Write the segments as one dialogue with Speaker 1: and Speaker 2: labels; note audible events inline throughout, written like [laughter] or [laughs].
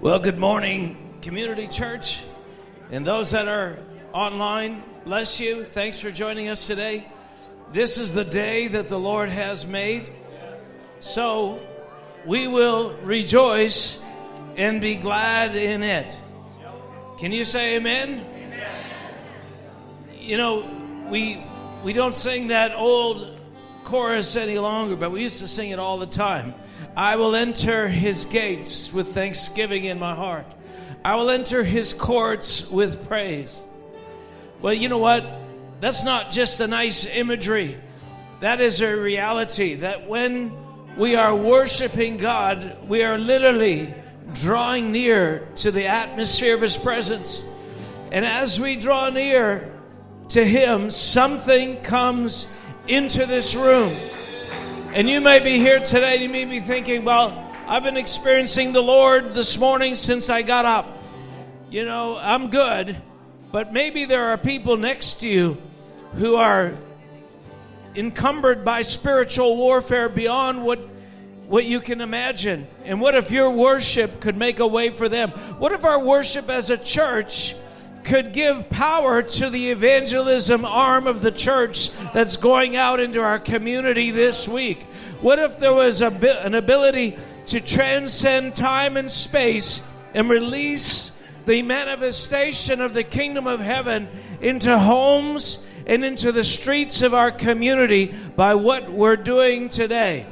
Speaker 1: Well, good morning, Community Church, and those that are online. Bless you. Thanks for joining us today. This is the day that the Lord has made. So we will rejoice and be glad in it. Can you say amen? You know, we we don't sing that old chorus any longer, but we used to sing it all the time. I will enter his gates with thanksgiving in my heart. I will enter his courts with praise. Well, you know what? That's not just a nice imagery. That is a reality that when we are worshiping God, we are literally drawing near to the atmosphere of his presence. And as we draw near to him, something comes into this room. And you may be here today you may be thinking, well, I've been experiencing the Lord this morning since I got up. You know, I'm good. But maybe there are people next to you who are encumbered by spiritual warfare beyond what what you can imagine. And what if your worship could make a way for them? What if our worship as a church could give power to the evangelism arm of the church that's going out into our community this week? What if there was a, an ability to transcend time and space and release the manifestation of the kingdom of heaven into homes and into the streets of our community by what we're doing today?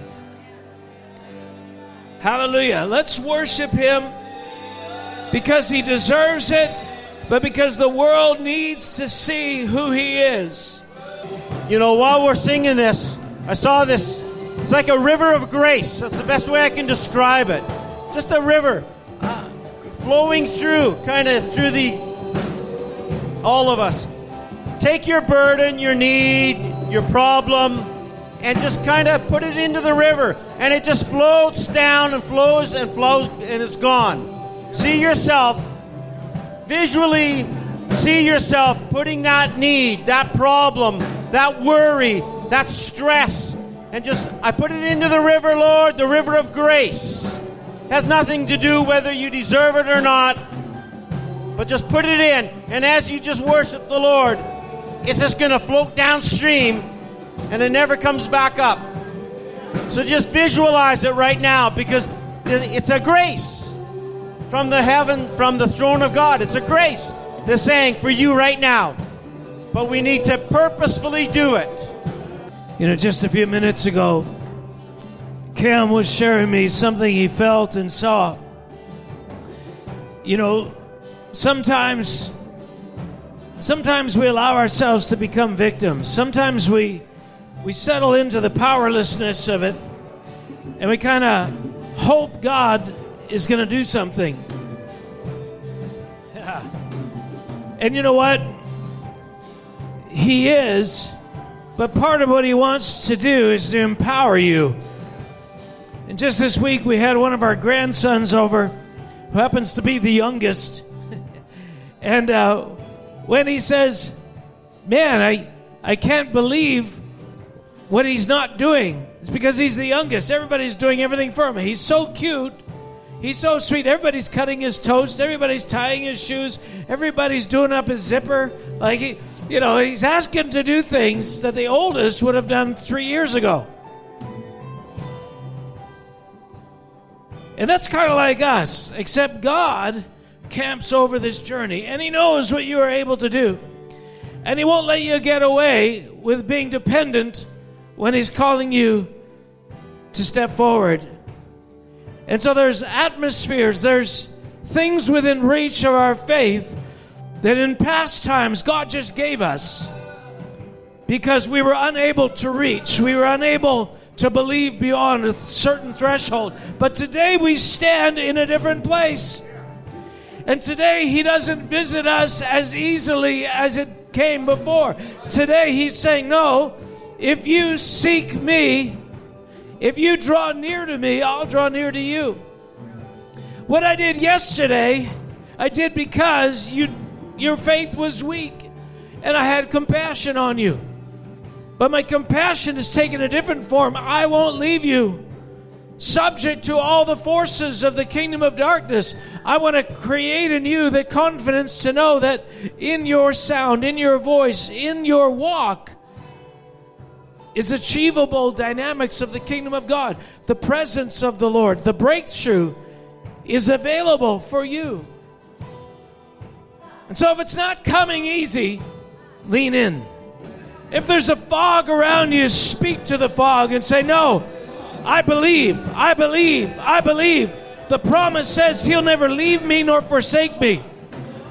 Speaker 1: Hallelujah. Let's worship him because he deserves it but because the world needs to see who He is.
Speaker 2: You know, while we're singing this, I saw this. It's like a river of grace. That's the best way I can describe it. Just a river uh, flowing through, kind of through the all of us. Take your burden, your need, your problem, and just kind of put it into the river, and it just floats down and flows and flows, and it's gone. See yourself visually see yourself putting that need, that problem, that worry, that stress, and just, I put it into the river, Lord, the river of grace. Has nothing to do whether you deserve it or not, but just put it in. And as you just worship the Lord, it's just going to float downstream and it never comes back up. So just visualize it right now because it's a grace from the heaven, from the throne of God. It's a grace. They're saying for you right now. But we need to purposefully do it.
Speaker 1: You know, just a few minutes ago, Cam was sharing me something he felt and saw. You know, sometimes sometimes we allow ourselves to become victims. Sometimes we we settle into the powerlessness of it and we kind of hope God is going to do something. Yeah. And you know what? He is, but part of what he wants to do is to empower you. And just this week, we had one of our grandsons over who happens to be the youngest. [laughs] and uh, when he says, Man, I, I can't believe what he's not doing, it's because he's the youngest. Everybody's doing everything for him. He's so cute He's so sweet. Everybody's cutting his toast. Everybody's tying his shoes. Everybody's doing up his zipper. Like, he, you know, he's asking to do things that the oldest would have done three years ago. And that's kind of like us, except God camps over this journey and He knows what you are able to do. And He won't let you get away with being dependent when He's calling you to step forward and so there's atmospheres, there's things within reach of our faith that in past times God just gave us because we were unable to reach. We were unable to believe beyond a certain threshold. But today we stand in a different place. And today He doesn't visit us as easily as it came before. Today He's saying, No, if you seek me, if you draw near to me, I'll draw near to you. What I did yesterday, I did because you, your faith was weak and I had compassion on you. But my compassion is taking a different form. I won't leave you subject to all the forces of the kingdom of darkness. I want to create in you the confidence to know that in your sound, in your voice, in your walk, is achievable dynamics of the kingdom of God. The presence of the Lord, the breakthrough is available for you. And so if it's not coming easy, lean in. If there's a fog around you, speak to the fog and say, No, I believe, I believe, I believe. The promise says He'll never leave me nor forsake me.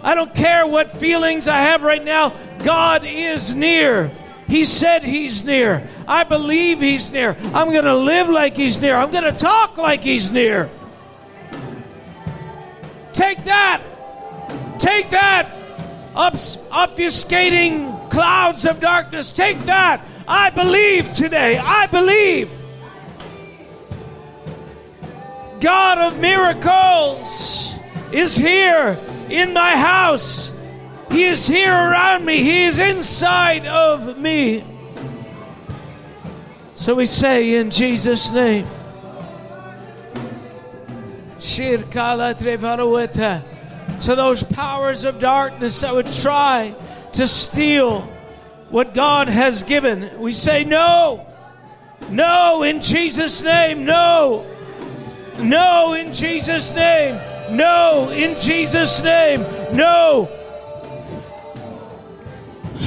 Speaker 1: I don't care what feelings I have right now, God is near. He said He's near. I believe He's near. I'm going to live like He's near. I'm going to talk like He's near. Take that. Take that. Ups, obfuscating clouds of darkness. Take that. I believe today. I believe. God of miracles is here in my house. He is here around me. He is inside of me. So we say in Jesus' name. To those powers of darkness that would try to steal what God has given, we say no. No, in Jesus' name, no. No, in Jesus' name. No, in Jesus' name. No.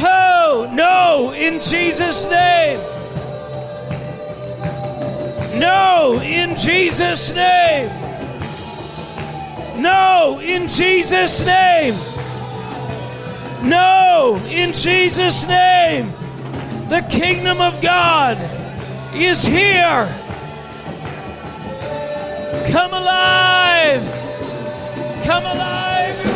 Speaker 1: Oh, no, in Jesus' name. No, in Jesus' name. No, in Jesus' name. No, in Jesus' name. The kingdom of God is here. Come alive. Come alive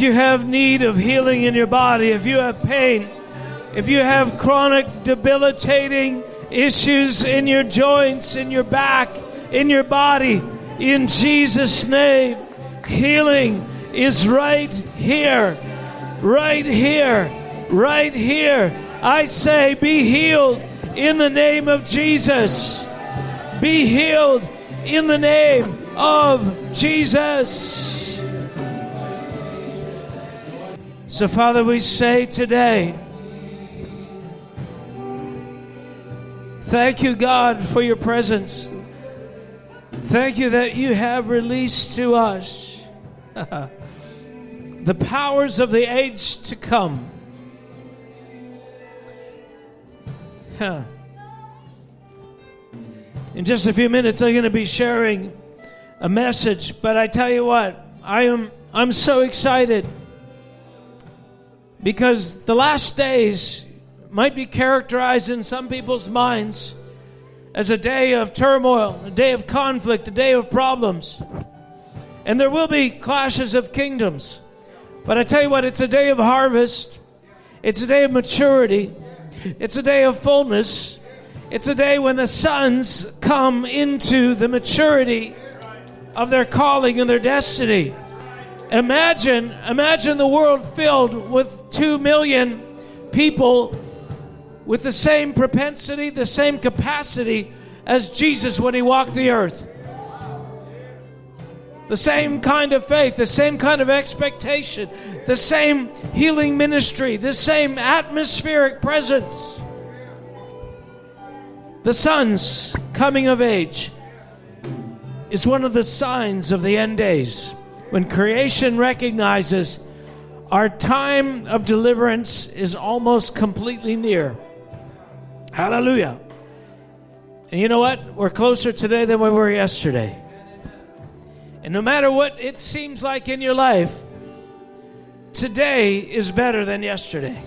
Speaker 1: If you have need of healing in your body, if you have pain, if you have chronic debilitating issues in your joints, in your back, in your body, in Jesus' name, healing is right here, right here, right here. I say, be healed in the name of Jesus. Be healed in the name of Jesus. So, Father, we say today, thank you, God, for your presence. Thank you that you have released to us [laughs] the powers of the age to come. In just a few minutes, I'm going to be sharing a message, but I tell you what, I am I'm so excited because the last days might be characterized in some people's minds as a day of turmoil, a day of conflict, a day of problems. And there will be clashes of kingdoms. But I tell you what, it's a day of harvest, it's a day of maturity, it's a day of fullness. It's a day when the sons come into the maturity of their calling and their destiny. Imagine, imagine the world filled with 2 million people with the same propensity, the same capacity as Jesus when he walked the earth. The same kind of faith, the same kind of expectation, the same healing ministry, the same atmospheric presence. The sons coming of age is one of the signs of the end days when creation recognizes our time of deliverance is almost completely near. Hallelujah. And you know what? We're closer today than we were yesterday. And no matter what it seems like in your life, today is better than yesterday.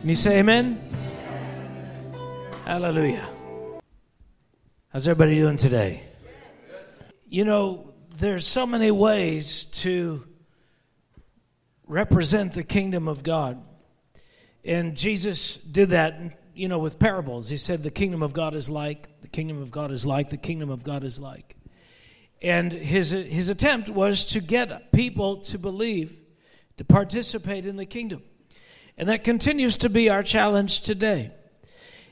Speaker 1: Can you say amen? Hallelujah. How's everybody doing today? You know, there's so many ways to represent the kingdom of God. And Jesus did that, you know, with parables. He said, The kingdom of God is like, the kingdom of God is like, the kingdom of God is like. And his, his attempt was to get people to believe, to participate in the kingdom. And that continues to be our challenge today.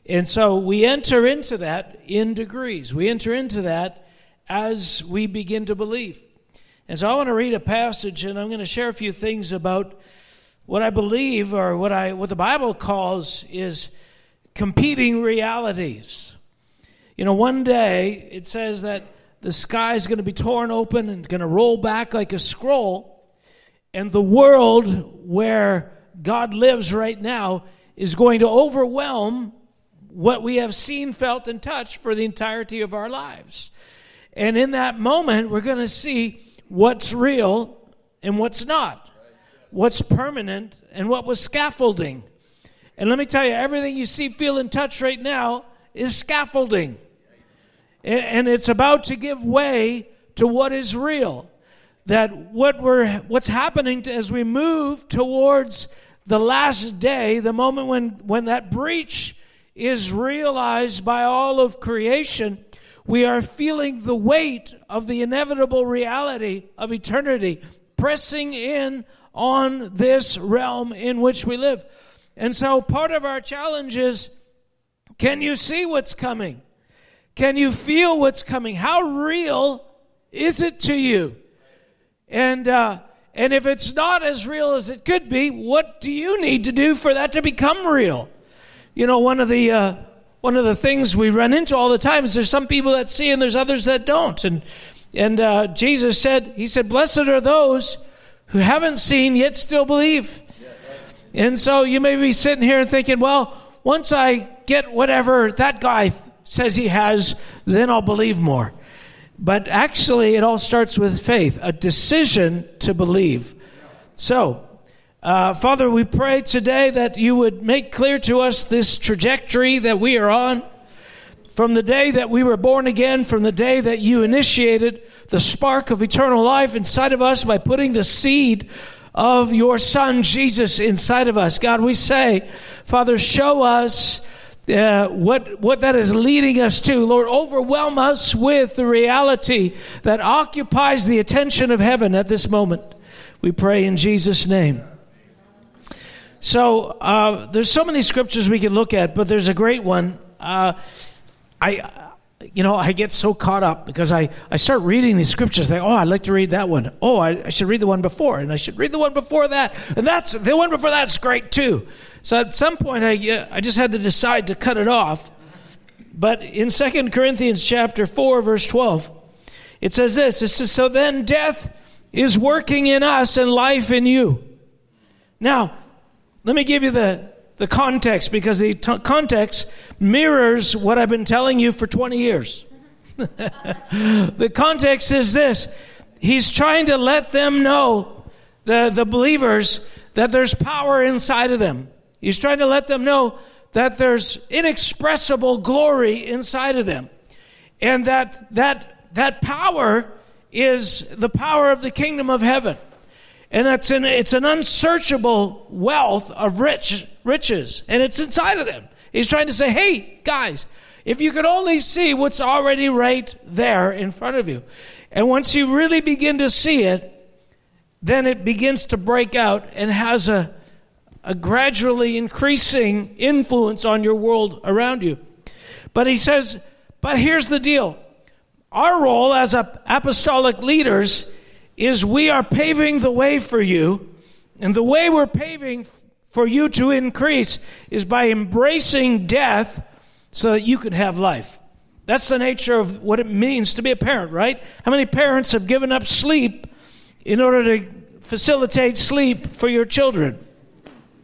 Speaker 1: And so we enter into that in degrees. We enter into that as we begin to believe. And so I want to read a passage and I'm going to share a few things about what I believe or what I what the Bible calls is competing realities. You know, one day it says that the sky is going to be torn open and going to roll back like a scroll and the world where God lives right now is going to overwhelm what we have seen, felt, and touched for the entirety of our lives. And in that moment, we're going to see what's real and what's not, what's permanent and what was scaffolding. And let me tell you, everything you see, feel, and touch right now is scaffolding. And it's about to give way to what is real. That what we're, what's happening as we move towards the last day, the moment when, when that breach is realized by all of creation, we are feeling the weight of the inevitable reality of eternity pressing in on this realm in which we live. And so part of our challenge is can you see what's coming? Can you feel what's coming? How real is it to you? And, uh, and if it's not as real as it could be, what do you need to do for that to become real? You know, one of the uh, one of the things we run into all the time is there's some people that see and there's others that don't. And and uh, Jesus said, He said, "Blessed are those who haven't seen yet still believe." And so you may be sitting here thinking, "Well, once I get whatever that guy says he has, then I'll believe more." But actually, it all starts with faith, a decision to believe. So, uh, Father, we pray today that you would make clear to us this trajectory that we are on. From the day that we were born again, from the day that you initiated the spark of eternal life inside of us by putting the seed of your Son, Jesus, inside of us. God, we say, Father, show us uh, what, what that is leading us to. Lord, overwhelm us with the reality that occupies the attention of heaven at this moment. We pray in Jesus' name. So uh, there's so many scriptures we can look at, but there's a great one. Uh, I, you know, I get so caught up because I, I start reading these scriptures. Think, oh, I'd like to read that one. Oh, I, I should read the one before, and I should read the one before that, and that's the one before that's great too. So at some point, I I just had to decide to cut it off. But in Second Corinthians chapter four, verse twelve, it says this. It says, "So then, death is working in us, and life in you." Now let me give you the, the context because the t- context mirrors what I've been telling you for 20 years. [laughs] the context is this He's trying to let them know, the, the believers, that there's power inside of them. He's trying to let them know that there's inexpressible glory inside of them. And that, that, that power is the power of the kingdom of heaven. And that's an, it's an unsearchable wealth of rich, riches, and it's inside of them. He's trying to say, hey, guys, if you could only see what's already right there in front of you. And once you really begin to see it, then it begins to break out and has a, a gradually increasing influence on your world around you. But he says, but here's the deal. Our role as apostolic leaders is we are paving the way for you. And the way we're paving for you to increase is by embracing death so that you can have life. That's the nature of what it means to be a parent, right? How many parents have given up sleep in order to facilitate sleep for your children?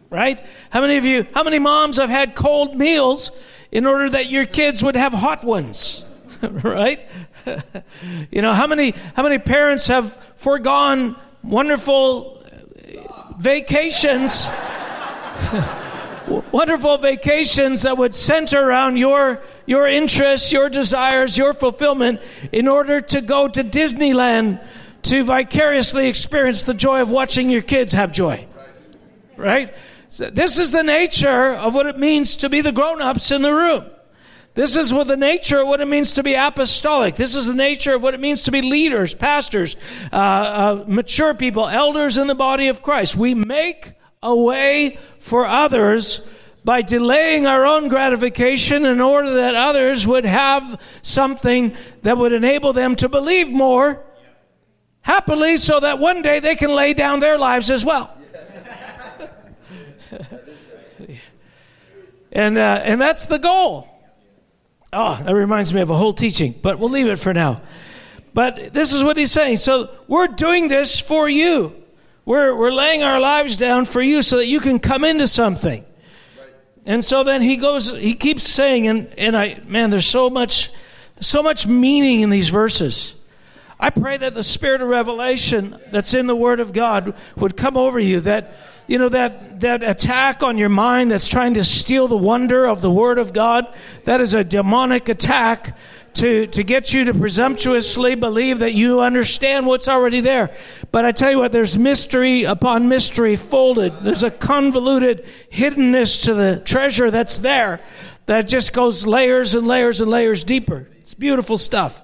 Speaker 1: Right? How many of you, how many moms have had cold meals in order that your kids would have hot ones? [laughs] right? [laughs] you know, how many how many parents have foregone wonderful vacations? [laughs] wonderful vacations that would center around your your interests, your desires, your fulfillment in order to go to Disneyland to vicariously experience the joy of watching your kids have joy. Right? So this is the nature of what it means to be the grown-ups in the room. This is what the nature of what it means to be apostolic. This is the nature of what it means to be leaders, pastors, uh, uh, mature people, elders in the body of Christ. We make a way for others by delaying our own gratification in order that others would have something that would enable them to believe more happily so that one day they can lay down their lives as well. [laughs] and, uh, and that's the goal. Oh, that reminds me of a whole teaching, but we'll leave it for now. But this is what he's saying. So we're doing this for you. We're, we're laying our lives down for you so that you can come into something. And so then he goes, he keeps saying, and, and I, man, there's so much, so much meaning in these verses. I pray that the spirit of revelation that's in the Word of God would come over you, that you know that that attack on your mind that's trying to steal the wonder of the word of god that is a demonic attack to, to get you to presumptuously believe that you understand what's already there. But I tell you what, there's mystery upon mystery folded. There's a convoluted hiddenness to the treasure that's there that just goes layers and layers and layers deeper. It's beautiful stuff.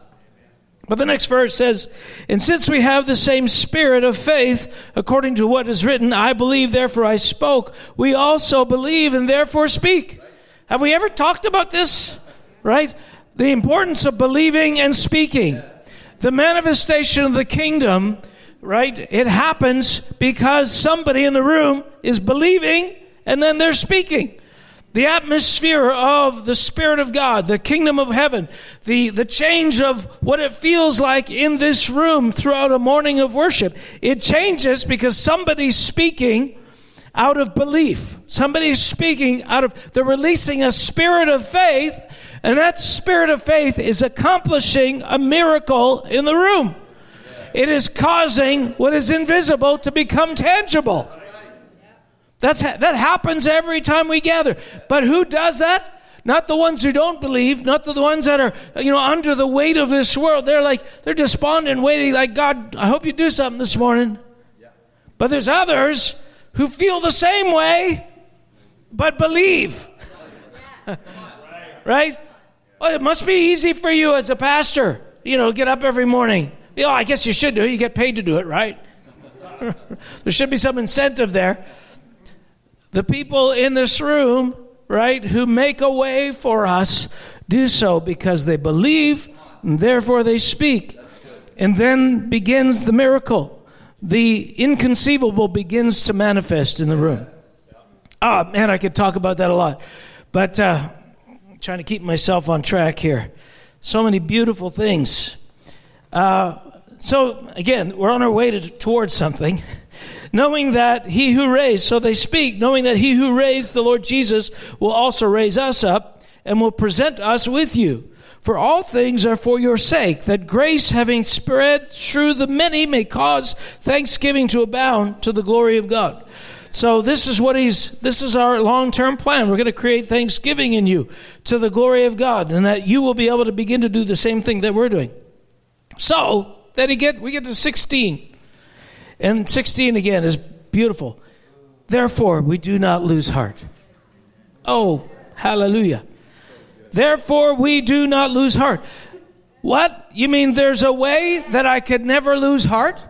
Speaker 1: But the next verse says, And since we have the same spirit of faith, according to what is written, I believe, therefore I spoke, we also believe and therefore speak. Have we ever talked about this? Right? The importance of believing and speaking. The manifestation of the kingdom, right? It happens because somebody in the room is believing and then they're speaking the atmosphere of the Spirit of God, the kingdom of heaven, the, the change of what it feels like in this room throughout a morning of worship. It changes because somebody's speaking out of belief. Somebody's speaking out of, they're releasing a spirit of faith, and that spirit of faith is accomplishing a miracle in the room. It is causing what is invisible to become tangible. That's, that happens every time we gather. But who does that? Not the ones who don't believe, not the ones that are, you know, under the weight of this world. They're like, they're despondent, waiting, like, God, I hope you do something this morning. Yeah. But there's others who feel the same way, but believe. [laughs] right? Well, it must be easy for you as a pastor, you know, get up every morning. You know, I guess you should do it. You get paid to do it, right? [laughs] there should be some incentive there. The people in this room, right, who make a way for us, do so because they believe and therefore they speak. And then begins the miracle. The inconceivable begins to manifest in the room. Oh, man, I could talk about that a lot. But uh, I'm trying to keep myself on track here. So many beautiful things. Uh, so, again, we're on our way to, towards something. [laughs] knowing that he who raised, so they speak, knowing that he who raised the Lord Jesus will also raise us up and will present us with you. For all things are for your sake, that grace having spread through the many may cause thanksgiving to abound to the glory of God. So this is what he's this is our long-term plan. We're going to create thanksgiving in you to the glory of God and that you will be able to begin to do the same thing that we're doing. So, then he get we get to 16. And 16 again is beautiful. Therefore, we do not lose heart. Oh, hallelujah. Therefore, we do not lose heart. What? You mean there's a way that I could never lose heart?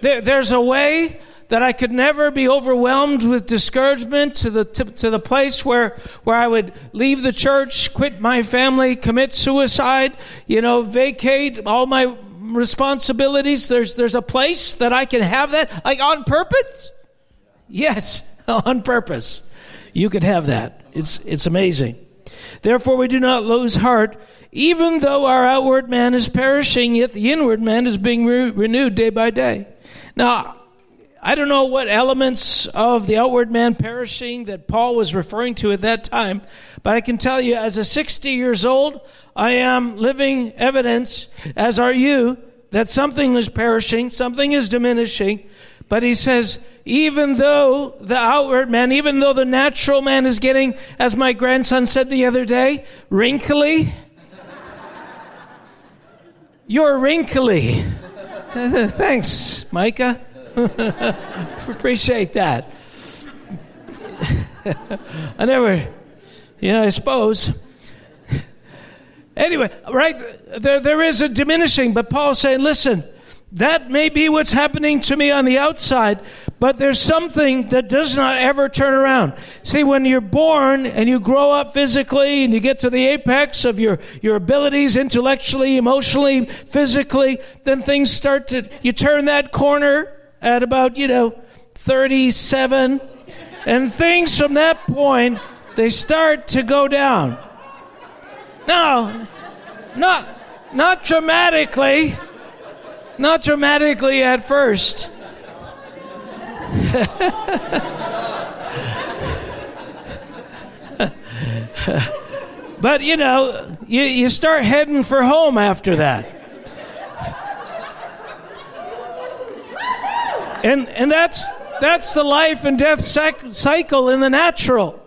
Speaker 1: There, there's a way that I could never be overwhelmed with discouragement to the to, to, the place where where I would leave the church, quit my family, commit suicide, you know, vacate all my responsibilities. There's, there's a place that I can have that, like on purpose. Yes, [laughs] on purpose. You could have that. It's, it's amazing. Therefore, we do not lose heart, even though our outward man is perishing, yet the inward man is being re- renewed day by day. Now, I don't know what elements of the outward man perishing that Paul was referring to at that time, but I can tell you, as a 60 years old, I am living evidence, as are you, that something is perishing, something is diminishing. But he says, even though the outward man, even though the natural man is getting, as my grandson said the other day, wrinkly, [laughs] you're wrinkly. [laughs] Thanks, Micah. [laughs] Appreciate that. [laughs] I never, yeah, I suppose. Anyway, right there, there is a diminishing, but Paul's saying, listen, that may be what's happening to me on the outside, but there's something that does not ever turn around. See, when you're born and you grow up physically and you get to the apex of your, your abilities intellectually, emotionally, physically, then things start to, you turn that corner at about, you know, 37, and things from that point, they start to go down. Now, not, not dramatically not dramatically at first. [laughs] but you know, you, you start heading for home after that. And, and that's, that's the life and death cycle in the natural.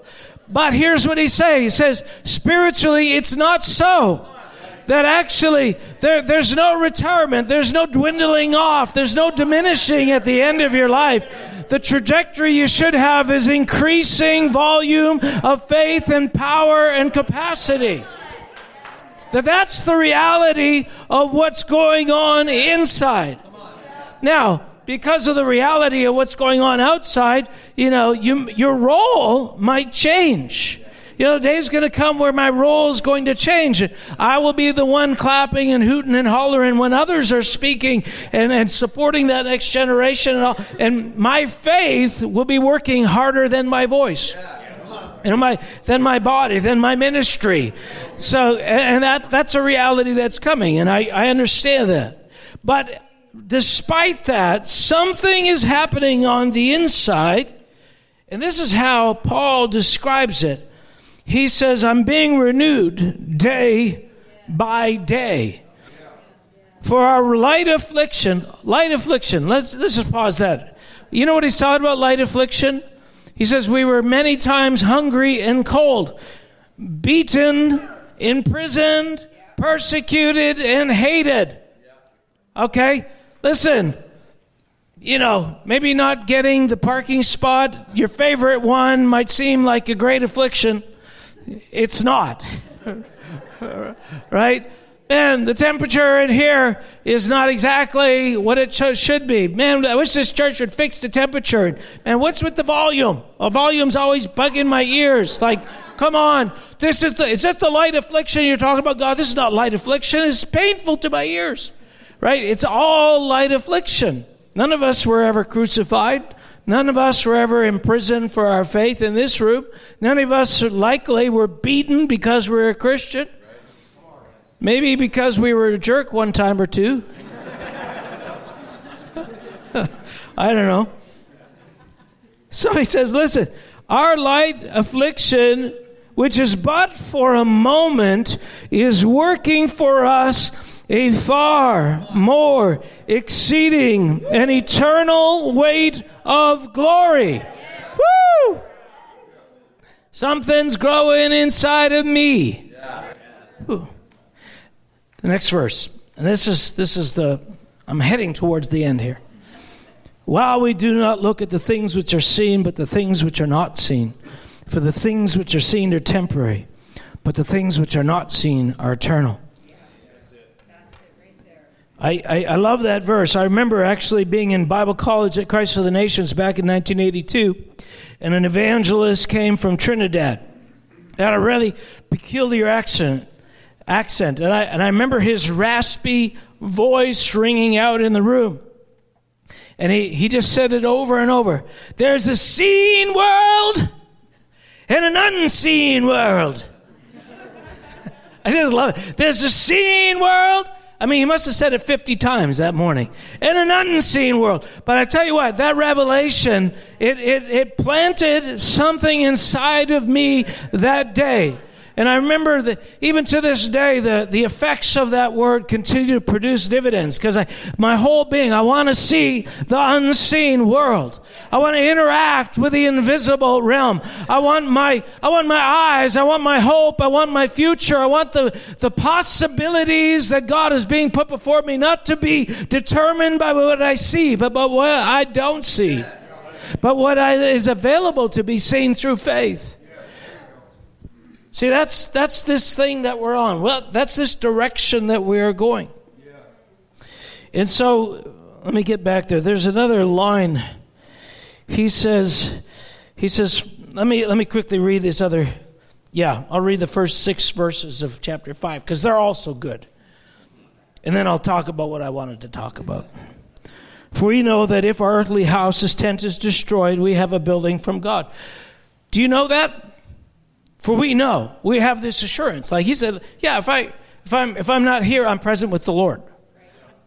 Speaker 1: But here's what he says. He says, spiritually, it's not so that actually there, there's no retirement, there's no dwindling off, there's no diminishing at the end of your life. The trajectory you should have is increasing volume of faith and power and capacity. That that's the reality of what's going on inside. Now, because of the reality of what's going on outside, you know, you, your role might change. You know, the day's going to come where my role is going to change. I will be the one clapping and hooting and hollering when others are speaking and, and supporting that next generation. And, all, and my faith will be working harder than my voice. You know, my, than my body, than my ministry. So, and that, that's a reality that's coming, and I, I understand that. But despite that, something is happening on the inside, and this is how Paul describes it. He says, I'm being renewed day by day. For our light affliction, light affliction, let's, let's just pause that. You know what he's talking about, light affliction? He says, We were many times hungry and cold, beaten, imprisoned, persecuted, and hated. Okay? Listen, you know, maybe not getting the parking spot, your favorite one might seem like a great affliction. It's not. right? And the temperature in here is not exactly what it should be. Man, I wish this church would fix the temperature. And what's with the volume? The volume's always bugging my ears. Like, come on. This is the, is this the light affliction you're talking about, God? This is not light affliction. It's painful to my ears. Right? It's all light affliction. None of us were ever crucified. None of us were ever imprisoned for our faith in this room. None of us likely were beaten because we are a Christian. Maybe because we were a jerk one time or two. [laughs] I don't know. So he says, listen, our light affliction, which is but for a moment, is working for us a far more exceeding and eternal weight of glory. Woo! Something's growing inside of me. The next verse. And this is this is the I'm heading towards the end here. While we do not look at the things which are seen, but the things which are not seen. For the things which are seen are temporary, but the things which are not seen are eternal. I, I, I, love that verse. I remember actually being in Bible college at Christ for the Nations back in 1982, and an evangelist came from Trinidad. Had a really peculiar accent, accent, and I and I remember his raspy voice ringing out in the room. And he, he just said it over and over. There's a seen world and an unseen world. [laughs] I just love it. There's a seen world I mean, he must have said it 50 times that morning. In an unseen world. But I tell you what, that revelation, it, it, it planted something inside of me that day. And I remember that even to this day, the, the effects of that word continue to produce dividends because my whole being, I want to see the unseen world. I want to interact with the invisible realm. I want my, I want my eyes. I want my hope. I want my future. I want the, the possibilities that God is being put before me not to be determined by what I see, but by what I don't see. But what I, is available to be seen through faith. See, that's that's this thing that we're on. Well, that's this direction that we are going. Yes. And so, let me get back there. There's another line. He says, he says, let me let me quickly read this other. Yeah, I'll read the first six verses of chapter five because they're also good. And then I'll talk about what I wanted to talk about. For we know that if our earthly house's tent is destroyed, we have a building from God. Do you know that? For we know we have this assurance. Like he said, yeah, if I if I'm if I'm not here, I'm present with the Lord.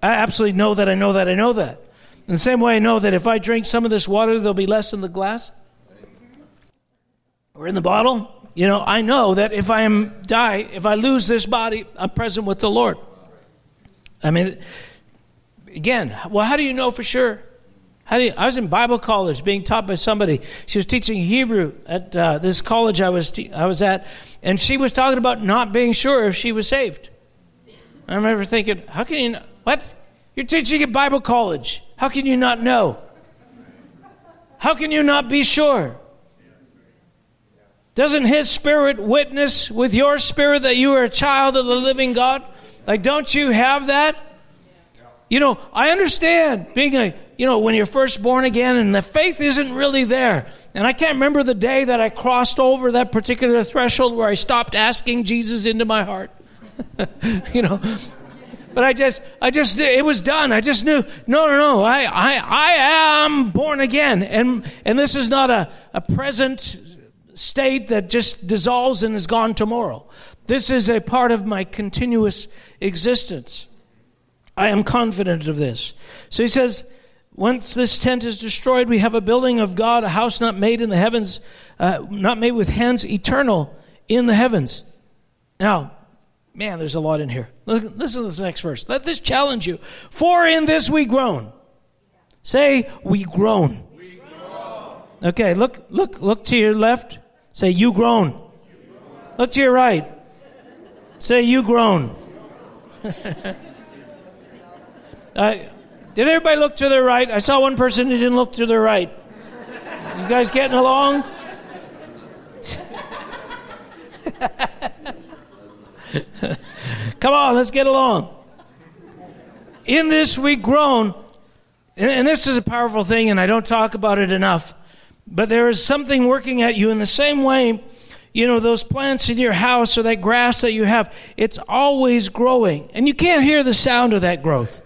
Speaker 1: I absolutely know that I know that I know that. In the same way, I know that if I drink some of this water, there'll be less in the glass or in the bottle. You know, I know that if I am die, if I lose this body, I'm present with the Lord. I mean, again, well, how do you know for sure? How do you, I was in Bible college being taught by somebody. She was teaching Hebrew at uh, this college I was te- I was at, and she was talking about not being sure if she was saved. I remember thinking, how can you? Know? What? You're teaching at Bible college. How can you not know? How can you not be sure? Doesn't His Spirit witness with your spirit that you are a child of the living God? Like, don't you have that? You know, I understand being a, you know, when you're first born again and the faith isn't really there. And I can't remember the day that I crossed over that particular threshold where I stopped asking Jesus into my heart. [laughs] you know, but I just, I just, it was done. I just knew, no, no, no, I, I, I am born again. And, and this is not a, a present state that just dissolves and is gone tomorrow. This is a part of my continuous existence. I am confident of this. So he says, once this tent is destroyed, we have a building of God, a house not made in the heavens, uh, not made with hands, eternal in the heavens. Now, man, there's a lot in here. Listen to this next verse. Let this challenge you. For in this we groan. Say, we groan. We groan. Okay, look, look, look to your left. Say, you groan. You groan. Look to your right. Say, you groan. [laughs] uh, did everybody look to their right? I saw one person who didn't look to their right. You guys getting along? [laughs] Come on, let's get along. In this we groan, and, this is a powerful thing, and I don't talk about it enough, but there is something working at you in the same way you know, those plants in your house or that grass that you have, it's always growing. And you can't hear the sound of that growth.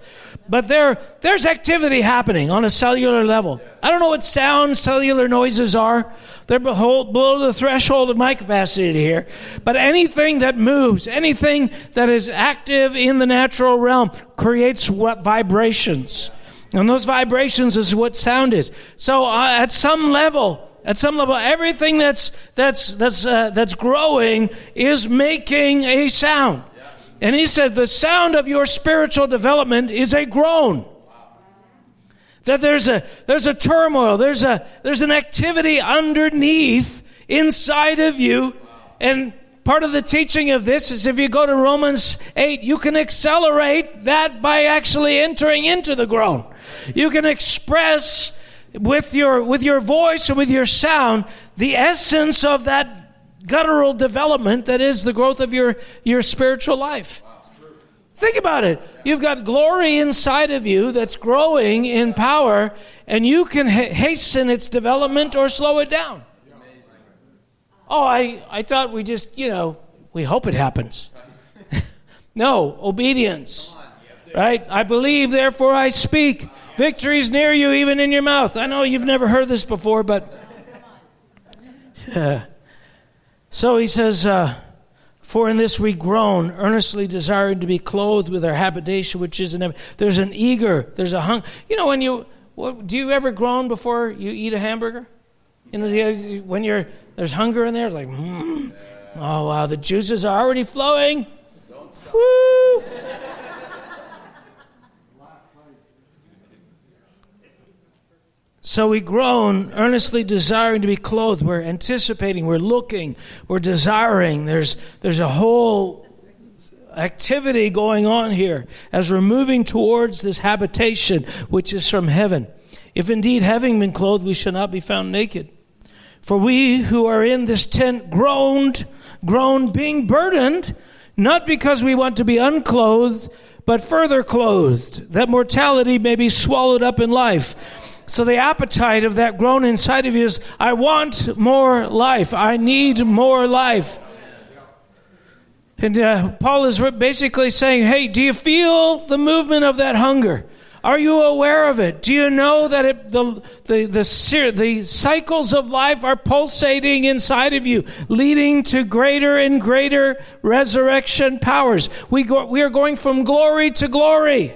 Speaker 1: But there, there's activity happening on a cellular level. I don't know what sound cellular noises are. They're below, the threshold of my capacity to hear. But anything that moves, anything that is active in the natural realm creates what vibrations. And those vibrations is what sound is. So uh, at some level, at some level, everything that's that's that's uh, that's growing is making a sound. And he said, the sound of your spiritual development is a groan. That there's a there's a turmoil, there's a there's an activity underneath inside of you, and part of the teaching of this is if you go to Romans 8, you can accelerate that by actually entering into the groan. You can express with your, with your voice or with your sound the essence of that guttural development that is the growth of your, your spiritual life. Think about it. You've got glory inside of you that's growing in power, and you can ha- hasten its development or slow it down. Oh, I, I thought we just, you know, we hope it happens. [laughs] no, obedience. Right? I believe, therefore I speak. Victory's near you, even in your mouth. I know you've never heard this before, but. [laughs] So he says, uh, For in this we groan, earnestly desiring to be clothed with our habitation, which is in heaven. There's an eager, there's a hunger. You know, when you. What, do you ever groan before you eat a hamburger? You know, when you're there's hunger in there, it's like, mm, oh wow, the juices are already flowing. Woo! So we groan, earnestly desiring to be clothed. We're anticipating, we're looking, we're desiring. There's, there's a whole activity going on here as we're moving towards this habitation which is from heaven. If indeed, having been clothed, we shall not be found naked, For we who are in this tent groaned, groaned, being burdened, not because we want to be unclothed, but further clothed, that mortality may be swallowed up in life. So the appetite of that groan inside of you is, I want more life. I need more life. And uh, Paul is basically saying, hey, do you feel the movement of that hunger? Are you aware of it? Do you know that it, the, the, the, the cycles of life are pulsating inside of you, leading to greater and greater resurrection powers? We, go, we are going from glory to glory.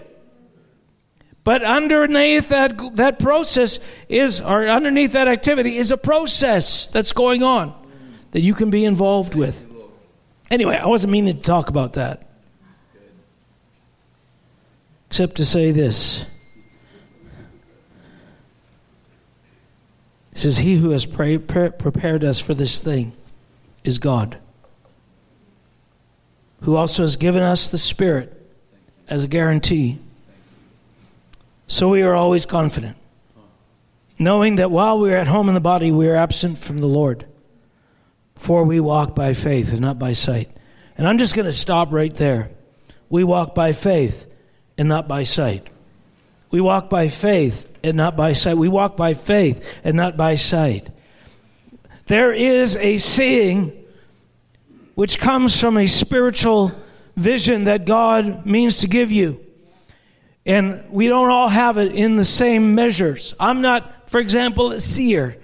Speaker 1: But underneath that, that process is, or underneath that activity is a process that's going on that you can be involved with. Anyway, I wasn't meaning to talk about that except to say this. He says, He who has pre- prepared us for this thing is God, who also has given us the Spirit as a guarantee. So we are always confident, knowing that while we are at home in the body, we are absent from the Lord. For we walk by faith and not by sight. And I'm just going to stop right there. We walk by faith and not by sight. We walk by faith and not by sight. We walk by faith and not by sight. There is a seeing which comes from a spiritual vision that God means to give you. And we don't all have it in the same measures. I'm not, for example, a seer.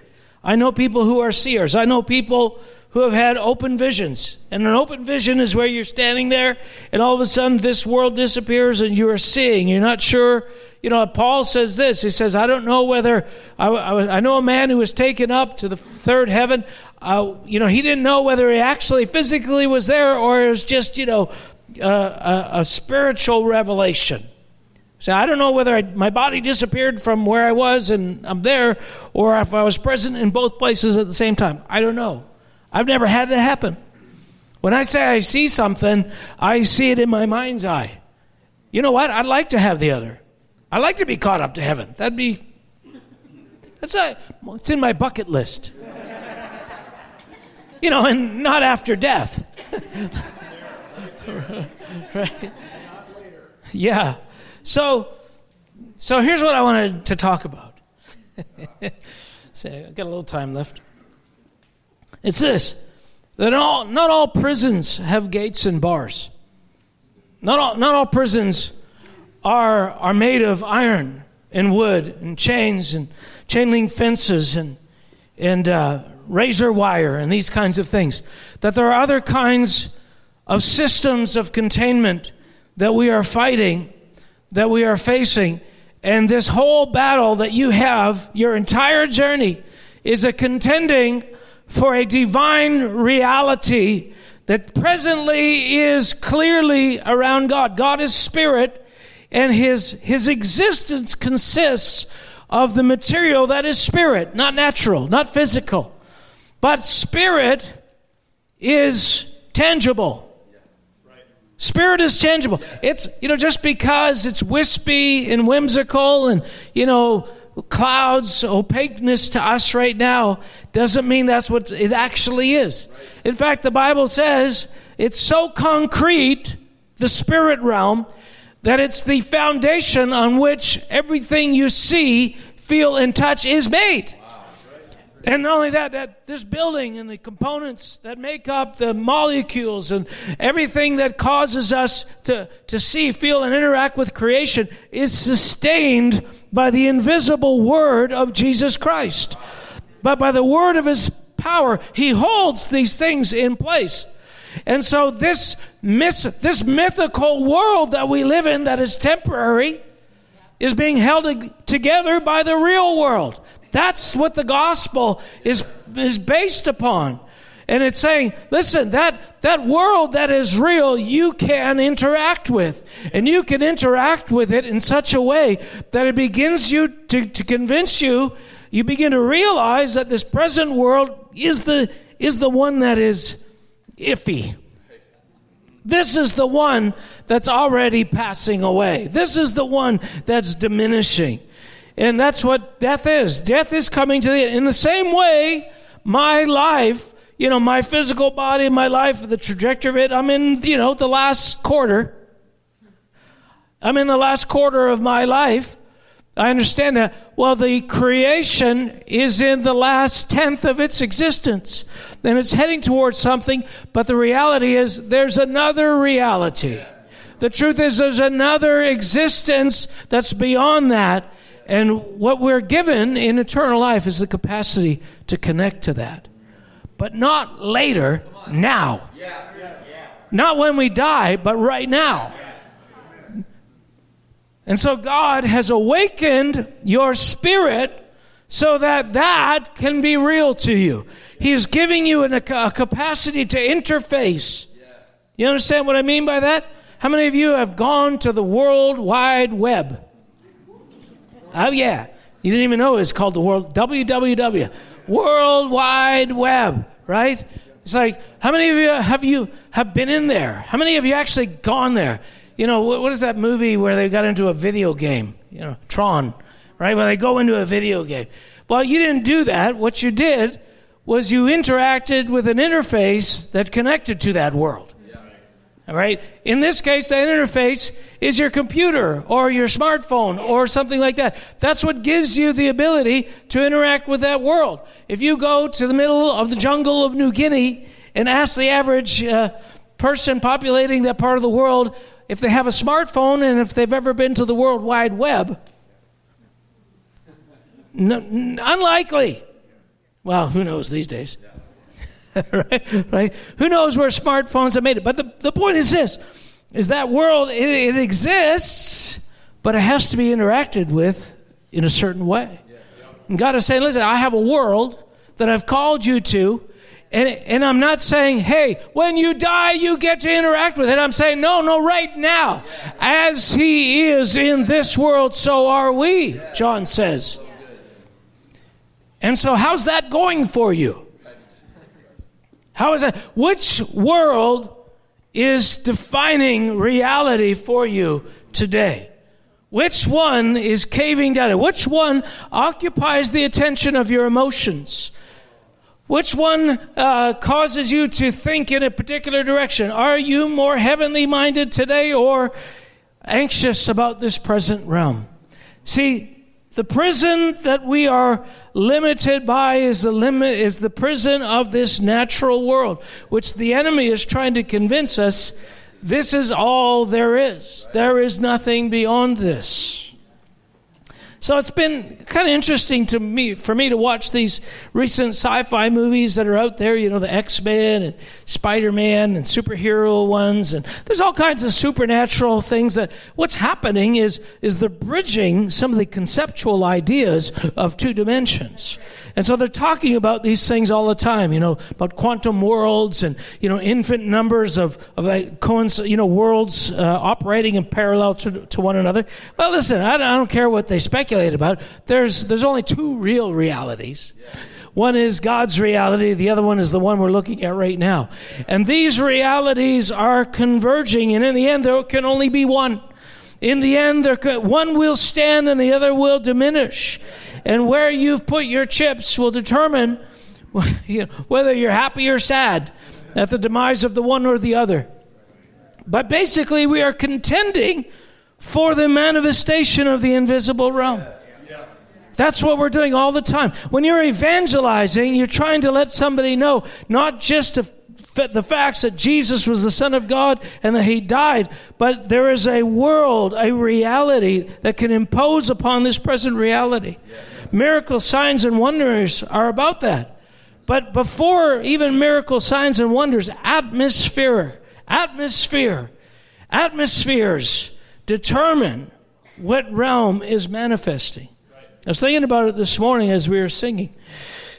Speaker 1: I know people who are seers. I know people who have had open visions. And an open vision is where you're standing there and all of a sudden this world disappears and you are seeing. You're not sure. You know, Paul says this. He says, I don't know whether, I, I, I know a man who was taken up to the third heaven. Uh, you know, he didn't know whether he actually physically was there or it was just, you know, uh, a, a, spiritual revelation. So I don't know whether I, my body disappeared from where I was and I'm there, or if I was present in both places at the same time. I don't know. I've never had that happen. When I say I see something, I see it in my mind's eye. You know what? I'd like to have the other. I'd like to be caught up to heaven. That'd be, that's a, it's in my bucket list. you know, and not after death. [laughs] right? Yeah. So, so here's what I wanted to talk about. [laughs] Say, I got a little time left. It's this that all, not all prisons have gates and bars. Not all, not all prisons are, are made of iron and wood and chains and chain link fences and, and uh, razor wire and these kinds of things. That there are other kinds of systems of containment that we are fighting, that we are facing. And this whole battle that you have, your entire journey, is a contending for a divine reality that presently is clearly around God. God is spirit, and his, his existence consists of the material that is spirit, not natural, not physical. But spirit is tangible. Spirit is tangible. It's, you know, just because it's wispy and whimsical and, you know, clouds, opaqueness to us right now doesn't mean that's what it actually is. In fact, the Bible says it's so concrete, the spirit realm, that it's the foundation on which everything you see, feel, and touch is made. And not only that, that this building and the components that make up the molecules and everything that causes us to, to see, feel, and interact with creation is sustained by the invisible word of Jesus Christ. But by the word of his power, he holds these things in place. And so this, this mythical world that we live in that is temporary is being held together by the real world. That's what the gospel is, is based upon. And it's saying, listen, that, that world that is real, you can interact with. And you can interact with it in such a way that it begins you to, to convince you, you begin to realize that this present world is the, is the one that is iffy. This is the one that's already passing away. This is the one that's diminishing. And that's what death is. Death is coming to the end. In the same way, my life, you know, my physical body, my life, the trajectory of it, I'm in, you know, the last quarter. I'm in the last quarter of my life. I understand that. Well, the creation is in the last tenth of its existence. And it's heading towards something, but the reality is there's another reality. The truth is there's another existence that's beyond that. And what we're given in eternal life is the capacity to connect to that. But not later, now. Not when we die, but right now. And so God has awakened your spirit so that that can be real to you. He is giving you an, a capacity to interface. You understand what I mean by that? How many of you have gone to the World Wide Web? Oh, yeah. You didn't even know it's called the World WWW, World Wide Web, right? It's like, how many of you have you have been in there? How many of you actually gone there? You know, what, what is that movie where they got into a video game? You know, Tron, right? Where they go into a video game. Well, you didn't do that. What you did was you interacted with an interface that connected to that world. All right? In this case, that interface is your computer or your smartphone or something like that. That's what gives you the ability to interact with that world. If you go to the middle of the jungle of New Guinea and ask the average uh, person populating that part of the world if they have a smartphone and if they've ever been to the World Wide Web, n- unlikely. Well, who knows these days? [laughs] right? right? Who knows where smartphones have made it? But the, the point is this is that world, it, it exists, but it has to be interacted with in a certain way. And God is saying, listen, I have a world that I've called you to, and, and I'm not saying, hey, when you die, you get to interact with it. I'm saying, no, no, right now. As he is in this world, so are we, John says. And so, how's that going for you? How is that? Which world is defining reality for you today? Which one is caving down? Which one occupies the attention of your emotions? Which one uh, causes you to think in a particular direction? Are you more heavenly minded today or anxious about this present realm? See, the prison that we are limited by is the limit is the prison of this natural world, which the enemy is trying to convince us this is all there is. There is nothing beyond this. So it's been kind of interesting to me for me to watch these recent sci-fi movies that are out there. You know, the X-Men and Spider-Man and superhero ones, and there's all kinds of supernatural things. That what's happening is is they're bridging some of the conceptual ideas of two dimensions. And so they're talking about these things all the time, you know, about quantum worlds and, you know, infinite numbers of, of like, coinc- you know, worlds uh, operating in parallel to, to one another. Well, listen, I don't, I don't care what they speculate about. There's, there's only two real realities. One is God's reality, the other one is the one we're looking at right now. And these realities are converging, and in the end, there can only be one. In the end, there one will stand and the other will diminish. And where you've put your chips will determine [laughs] whether you're happy or sad at the demise of the one or the other. But basically, we are contending for the manifestation of the invisible realm. That's what we're doing all the time. When you're evangelizing, you're trying to let somebody know not just to the facts that Jesus was the Son of God and that He died, but there is a world, a reality that can impose upon this present reality. Miracle signs and wonders are about that. But before even miracle signs and wonders, atmosphere, atmosphere, atmospheres determine what realm is manifesting. I was thinking about it this morning as we were singing.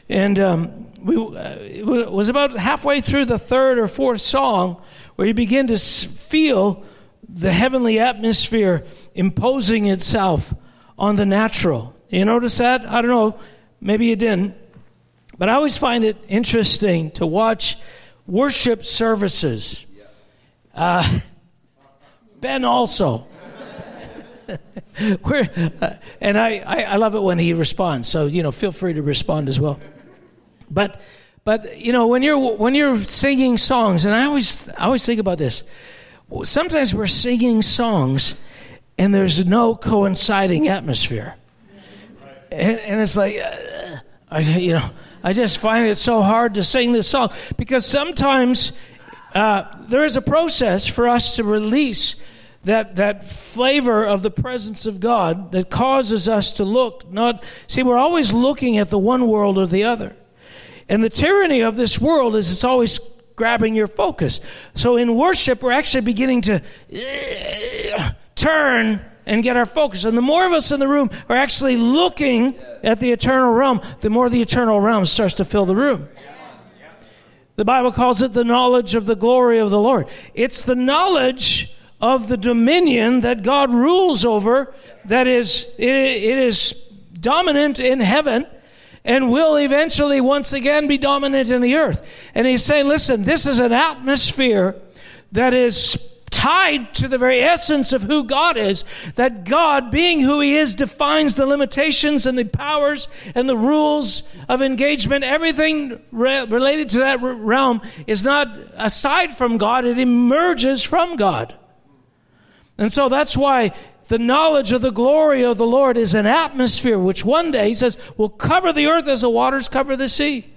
Speaker 1: And um, we, uh, it was about halfway through the third or fourth song where you begin to feel the heavenly atmosphere imposing itself on the natural. You notice that? I don't know. Maybe you didn't. But I always find it interesting to watch worship services. Uh, [laughs] ben also. [laughs] uh, and I, I, I love it when he responds. So, you know, feel free to respond as well. But but you know when you're when you're singing songs, and I always I always think about this. Sometimes we're singing songs, and there's no coinciding atmosphere, and, and it's like, uh, I you know I just find it so hard to sing this song because sometimes uh, there is a process for us to release that that flavor of the presence of God that causes us to look not see we're always looking at the one world or the other. And the tyranny of this world is it's always grabbing your focus. So in worship we're actually beginning to [clears throat] turn and get our focus. And the more of us in the room are actually looking at the eternal realm, the more the eternal realm starts to fill the room. The Bible calls it the knowledge of the glory of the Lord. It's the knowledge of the dominion that God rules over that is it, it is dominant in heaven and will eventually once again be dominant in the earth. And he's saying, listen, this is an atmosphere that is tied to the very essence of who God is, that God, being who He is, defines the limitations and the powers and the rules of engagement. Everything re- related to that realm is not aside from God, it emerges from God. And so that's why the knowledge of the glory of the Lord is an atmosphere which one day, he says, will cover the earth as the waters cover the sea.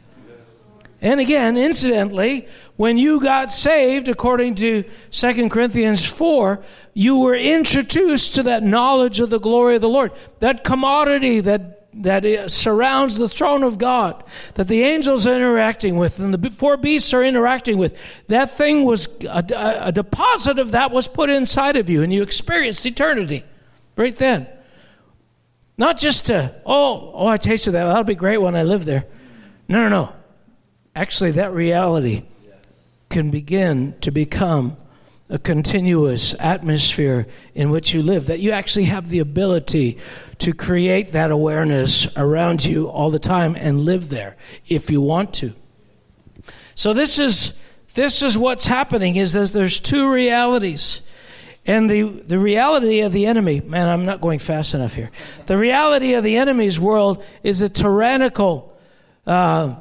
Speaker 1: And again, incidentally, when you got saved, according to 2 Corinthians 4, you were introduced to that knowledge of the glory of the Lord, that commodity that that surrounds the throne of God, that the angels are interacting with, and the four beasts are interacting with. That thing was a, a, deposit of that was put inside of you, and you experienced eternity right then. Not just to, oh, oh, I tasted that. That'll be great when I live there. No, no, no. Actually, that reality can begin to become a continuous atmosphere in which you live, that you actually have the ability to create that awareness around you all the time and live there if you want to. So this is this is what's happening is that there's two realities. And the, the reality of the enemy, man, I'm not going fast enough here. The reality of the enemy's world is a tyrannical uh,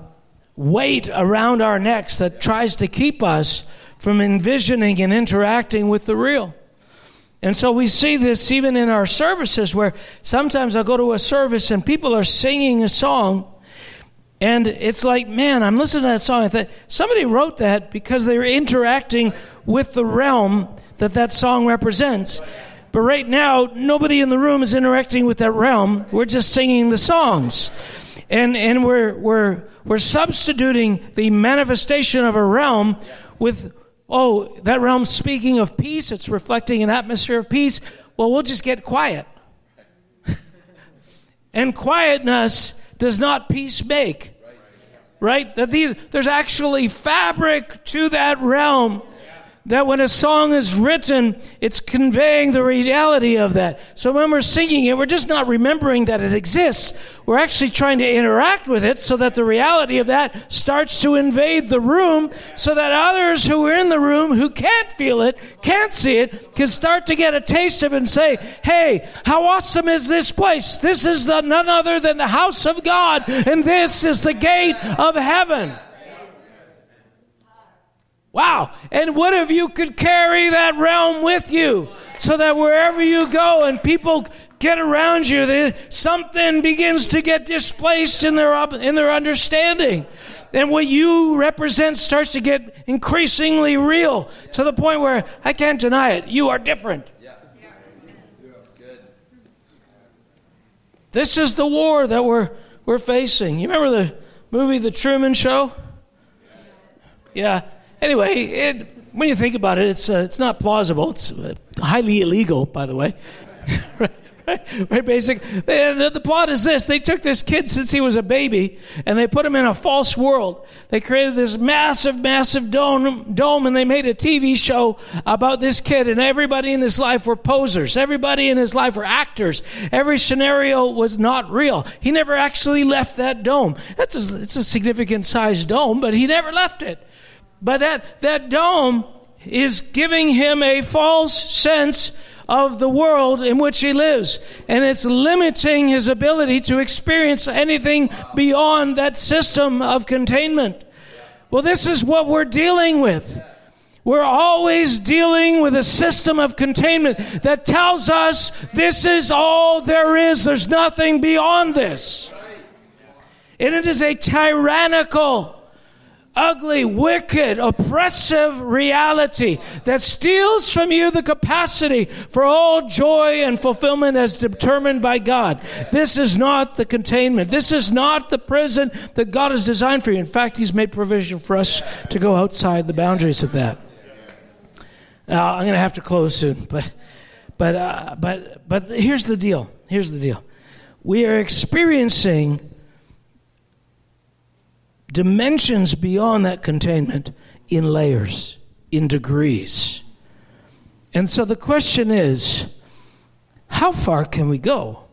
Speaker 1: weight around our necks that tries to keep us from envisioning and interacting with the real. And so we see this even in our services where sometimes I'll go to a service and people are singing a song and it's like, man, I'm listening to that song. I thought somebody wrote that because they were interacting with the realm that that song represents. But right now, nobody in the room is interacting with that realm. We're just singing the songs. And, and we're, we're, we're substituting the manifestation of a realm with, oh, that realm speaking of peace, it's reflecting an atmosphere of peace. Well, we'll just get quiet. [laughs] and quietness does not peace make. Right? That these there's actually fabric to that realm that when a song is written, it's conveying the reality of that. So when we're singing it, we're just not remembering that it exists. We're actually trying to interact with it so that the reality of that starts to invade the room so that others who are in the room who can't feel it, can't see it, can start to get a taste of it and say, hey, how awesome is this place? This is the, none other than the house of God, and this is the gate of heaven. Wow. And what if you could carry that realm with you so that wherever you go and people get around you, something begins to get displaced in their, in their understanding. And what you represent starts to get increasingly real to the point where I can't deny it. You are different. This is the war that we're, we're facing. You remember the movie The Truman Show? Yeah. Anyway, it, when you think about it, it's, uh, it's not plausible. It's uh, highly illegal, by the way. [laughs] right, right, right, basic. And the, the, plot is this they took this kid since he was a baby and they put him in a false world. They created this massive, massive dome, dome and they made a TV show about this kid, and everybody in his life were posers. Everybody in his life were actors. Every scenario was not real. He never actually left that dome. That's a, it's a significant sized dome, but he never left it. But that, that dome is giving him a false sense of the world in which he lives. And it's limiting his ability to experience anything beyond that system of containment. Well, this is what we're dealing with. We're always dealing with a system of containment that tells us this is all there is. There's nothing beyond this. And it is a tyrannical, ugly, wicked, oppressive reality that steals from you the capacity for all joy and fulfillment as determined by God. This is not the containment. This is not the prison that God has designed for you. In fact, He's made provision for us to go outside the boundaries of that. Now, I'm going to have to close soon, but, but, uh, but, but here's the deal. Here's the deal. We are experiencing dimensions beyond that containment in layers, in degrees. And so the question is how far can we go?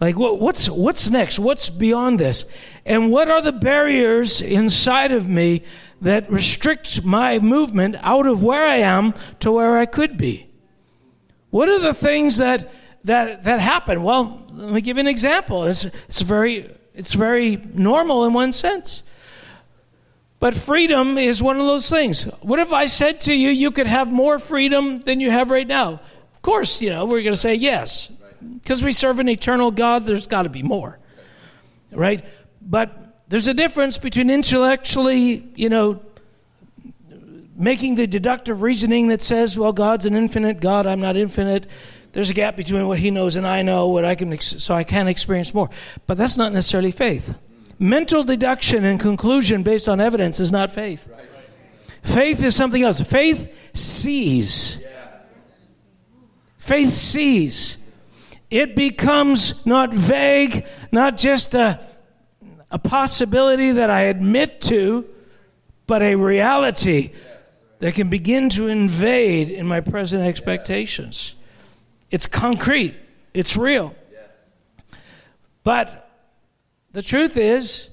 Speaker 1: Like, what, what's, what's next? What's beyond this? And what are the barriers inside of me that restrict my movement out of where I am to where I could be? What are the things that, that, that happen? Well, let me give you an example. It's, it's, very, it's very normal in one sense. But freedom is one of those things. What if I said to you, you could have more freedom than you have right now? Of course, you know, we're going to say yes. Because we serve an eternal God, there's got to be more. Right? But there's a difference between intellectually, you know, making the deductive reasoning that says, well, God's an infinite God, I'm not infinite. There's a gap between what he knows and I know, what I can so I can experience more. But that's not necessarily faith. Mental deduction and conclusion based on evidence is not faith. Faith is something else. Faith sees. Faith sees. It becomes not vague, not just a, a possibility that I admit to, but a reality that can begin to invade in my present expectations. It's concrete, it's real. But the truth is,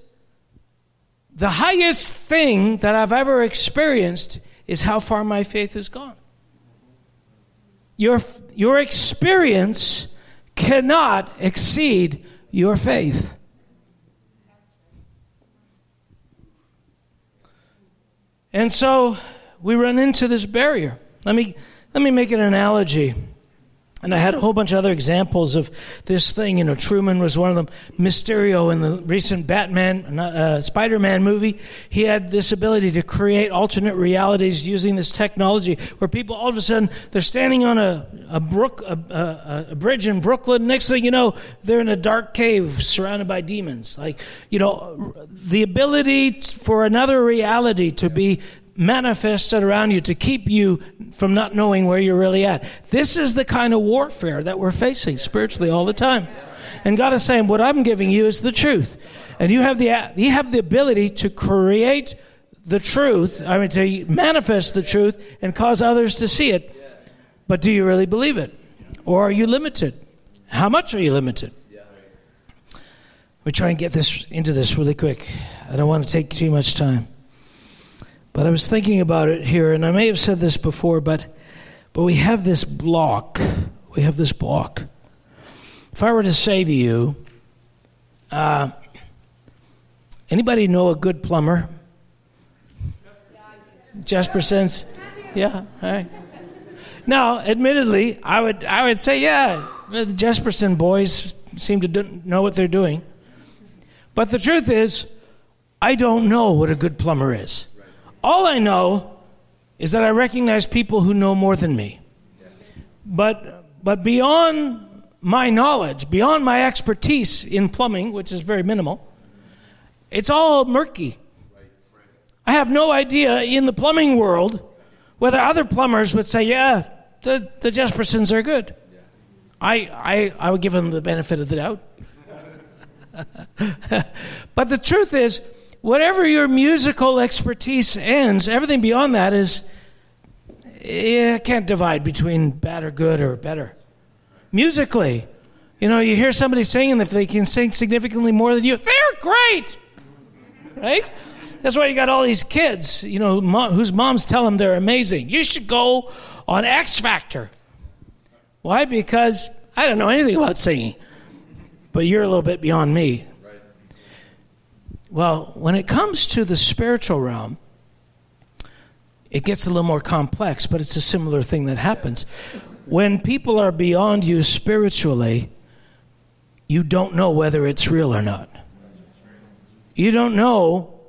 Speaker 1: the highest thing that I've ever experienced is how far my faith has gone. Your, your experience cannot exceed your faith. And so we run into this barrier. Let me, let me make an analogy. And I had a whole bunch of other examples of this thing. You know, Truman was one of them. Mysterio in the recent Batman, uh, Spider Man movie, he had this ability to create alternate realities using this technology where people all of a sudden they're standing on a, a, brook, a, a, a bridge in Brooklyn. Next thing you know, they're in a dark cave surrounded by demons. Like, you know, the ability for another reality to be manifested around you to keep you from not knowing where you're really at. This is the kind of warfare that we're facing spiritually all the time. And God is saying, What I'm giving you is the truth. And you have the, you have the ability to create the truth, I mean, to manifest the truth and cause others to see it. But do you really believe it? Or are you limited? How much are you limited? We try and get this into this really quick. I don't want to take too much time. But I was thinking about it here, and I may have said this before, but, but we have this block. We have this block. If I were to say to you, uh, anybody know a good plumber? Jasper Jesperson's? Yeah, all right. Now, admittedly, I would, I would say, yeah, the Jesperson boys seem to know what they're doing. But the truth is, I don't know what a good plumber is. All I know is that I recognize people who know more than me. But, but beyond my knowledge, beyond my expertise in plumbing, which is very minimal, it's all murky. I have no idea in the plumbing world whether other plumbers would say, yeah, the, the Jespersons are good. I, I, I would give them the benefit of the doubt. [laughs] but the truth is, whatever your musical expertise ends, everything beyond that is, yeah, can't divide between bad or good or better. Musically, you know, you hear somebody singing, if they can sing significantly more than you, they're great, right? That's why you got all these kids, you know, whose moms tell them they're amazing. You should go on X Factor. Why? Because I don't know anything about singing, but you're a little bit beyond me. Well, when it comes to the spiritual realm, it gets a little more complex, but it's a similar thing that happens. When people are beyond you spiritually, you don't know whether it's real or not. You don't know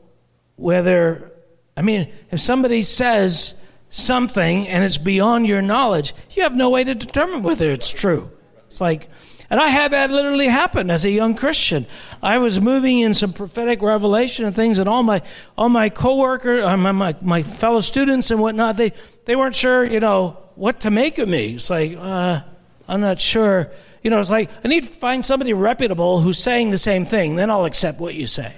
Speaker 1: whether, I mean, if somebody says something and it's beyond your knowledge, you have no way to determine whether it's true. It's like, and I had that literally happen as a young Christian. I was moving in some prophetic revelation and things, and all my all my coworkers, uh, my, my my fellow students and whatnot, they they weren't sure, you know, what to make of me. It's like, uh, I'm not sure. You know, it's like I need to find somebody reputable who's saying the same thing. Then I'll accept what you say.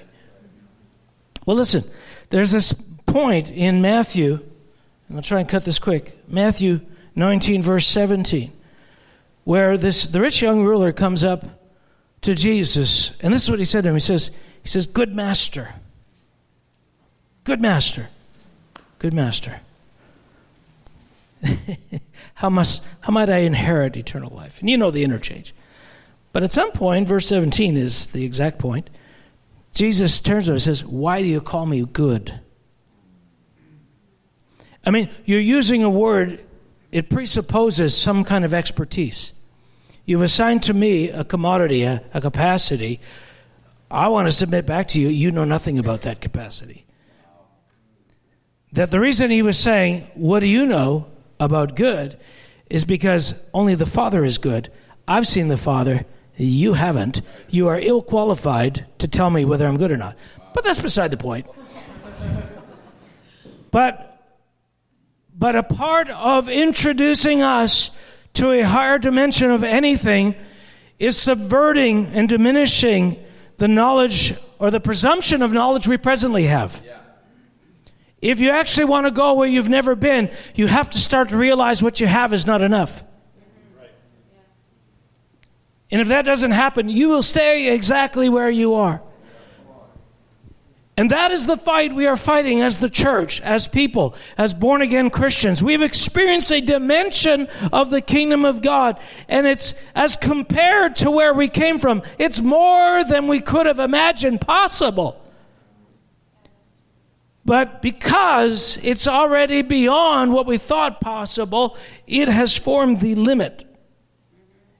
Speaker 1: Well, listen. There's this point in Matthew, and I'll try and cut this quick. Matthew 19, verse 17 where this the rich young ruler comes up to Jesus, and this is what he said to him. He says, he says, Good master. Good master. Good master. [laughs] how must how might I inherit eternal life? And you know the interchange. But at some point, verse 17 is the exact point. Jesus turns to him and says, Why do you call me good? I mean, you're using a word it presupposes some kind of expertise. You've assigned to me a commodity, a, a capacity. I want to submit back to you, you know nothing about that capacity. That the reason he was saying, What do you know about good? is because only the Father is good. I've seen the Father, you haven't. You are ill qualified to tell me whether I'm good or not. But that's beside the point. But but a part of introducing us to a higher dimension of anything is subverting and diminishing the knowledge or the presumption of knowledge we presently have. Yeah. If you actually want to go where you've never been, you have to start to realize what you have is not enough. Right. And if that doesn't happen, you will stay exactly where you are. And that is the fight we are fighting as the church, as people, as born again Christians. We've experienced a dimension of the kingdom of God, and it's as compared to where we came from, it's more than we could have imagined possible. But because it's already beyond what we thought possible, it has formed the limit.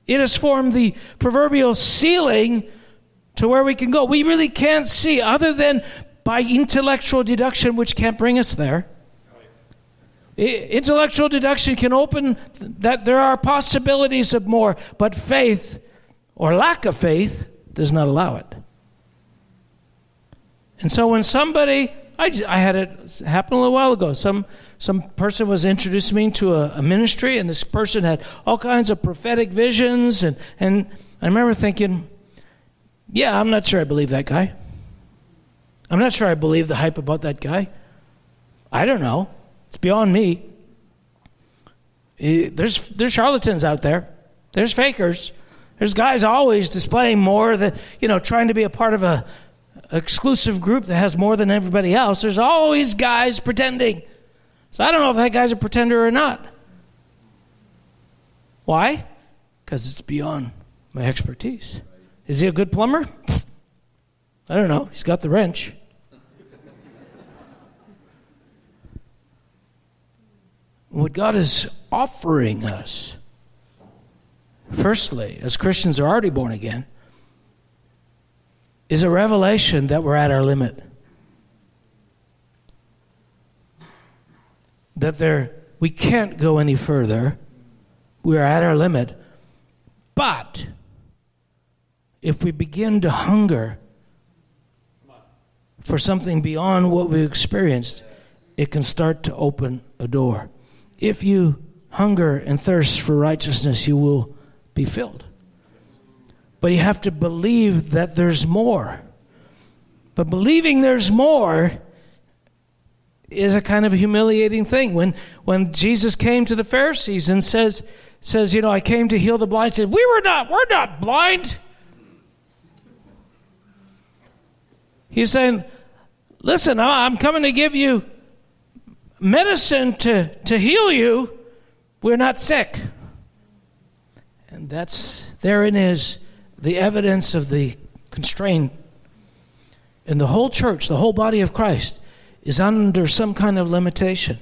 Speaker 1: It has formed the proverbial ceiling to where we can go. We really can't see, other than by intellectual deduction, which can't bring us there. Intellectual deduction can open that there are possibilities of more, but faith or lack of faith does not allow it. And so when somebody, I, I had it happen a little while ago, some, some person was introducing me to a, a ministry, and this person had all kinds of prophetic visions, and, and I remember thinking, yeah, I'm not sure I believe that guy. I'm not sure I believe the hype about that guy. I don't know. It's beyond me. Eh, there's, there's charlatans out there. There's fakers. There's guys always displaying more that, you know, trying to be a part of a exclusive group that has more than everybody else. There's always guys pretending. So I don't know if that guy's a pretender or not. Why? Because it's beyond my expertise. Is he a good plumber? [laughs] I don't know. He's got the wrench. What God is offering us, firstly, as Christians are already born again, is a revelation that we're at our limit. That there we can't go any further. We are at our limit. But if we begin to hunger for something beyond what we experienced, it can start to open a door. If you hunger and thirst for righteousness, you will be filled. But you have to believe that there's more. But believing there's more is a kind of humiliating thing. When when Jesus came to the Pharisees and says says, you know, I came to heal the blind, said, We were not, we're not blind. He's saying, Listen, I'm coming to give you medicine to, to heal you, we're not sick. And that's therein is the evidence of the constraint. And the whole church, the whole body of Christ, is under some kind of limitation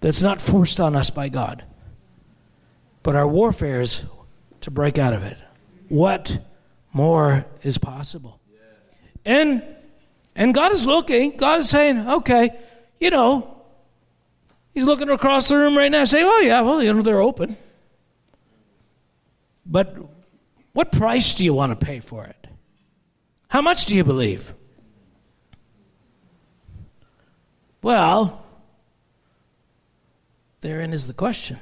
Speaker 1: that's not forced on us by God. But our warfare is to break out of it. What more is possible? And and God is looking, God is saying, okay, you know, He's looking across the room right now saying, Oh yeah, well, you know, they're open. But what price do you want to pay for it? How much do you believe? Well, therein is the question.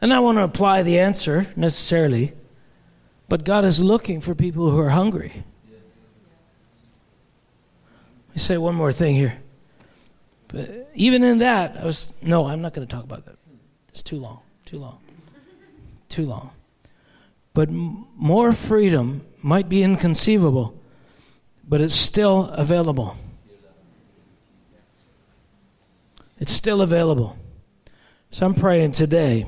Speaker 1: And I want to apply the answer necessarily, but God is looking for people who are hungry. Let me say one more thing here. But even in that, I was no, I'm not going to talk about that. It's too long, too long, too long. But m- more freedom might be inconceivable, but it's still available. It's still available. So I'm praying today.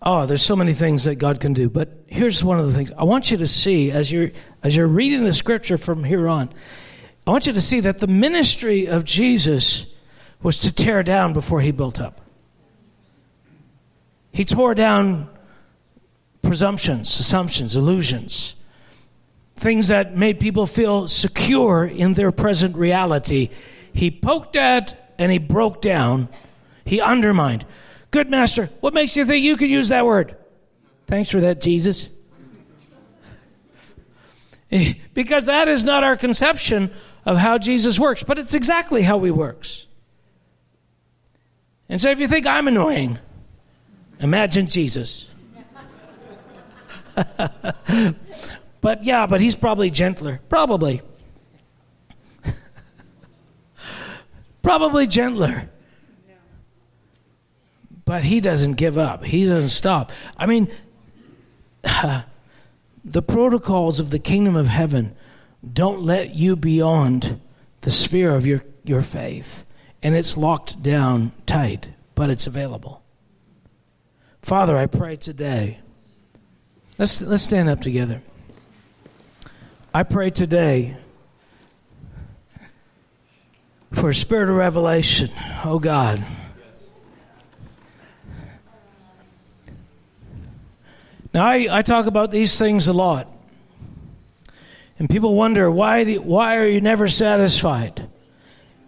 Speaker 1: Oh, there's so many things that God can do, but here's one of the things I want you to see as you're as you're reading the scripture from here on. I want you to see that the ministry of Jesus was to tear down before he built up. He tore down presumptions, assumptions, illusions, things that made people feel secure in their present reality. He poked at and he broke down, he undermined. Good master, what makes you think you could use that word? Thanks for that, Jesus. [laughs] because that is not our conception of how Jesus works, but it's exactly how he works. And so if you think I'm annoying, imagine Jesus. [laughs] but yeah, but he's probably gentler. Probably. [laughs] probably gentler. But he doesn't give up. He doesn't stop. I mean, [laughs] the protocols of the kingdom of heaven don't let you beyond the sphere of your, your faith. And it's locked down tight, but it's available. Father, I pray today. Let's, let's stand up together. I pray today for a spirit of revelation, oh God. Now, I, I talk about these things a lot. And people wonder, why, do, why are you never satisfied?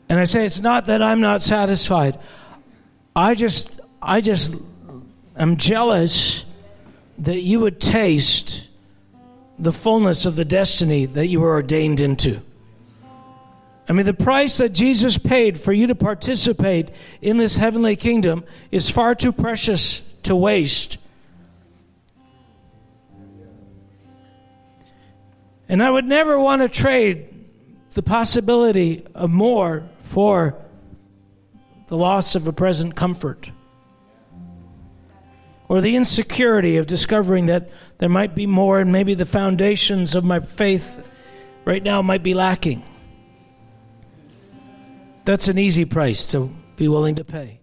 Speaker 1: And I say, it's not that I'm not satisfied. I just, I just am jealous that you would taste the fullness of the destiny that you were ordained into. I mean, the price that Jesus paid for you to participate in this heavenly kingdom is far too precious to waste. And I would never want to trade the possibility of more for the loss of a present comfort or the insecurity of discovering that there might be more and maybe the foundations of my faith right now might be lacking. That's an easy price to be willing to pay.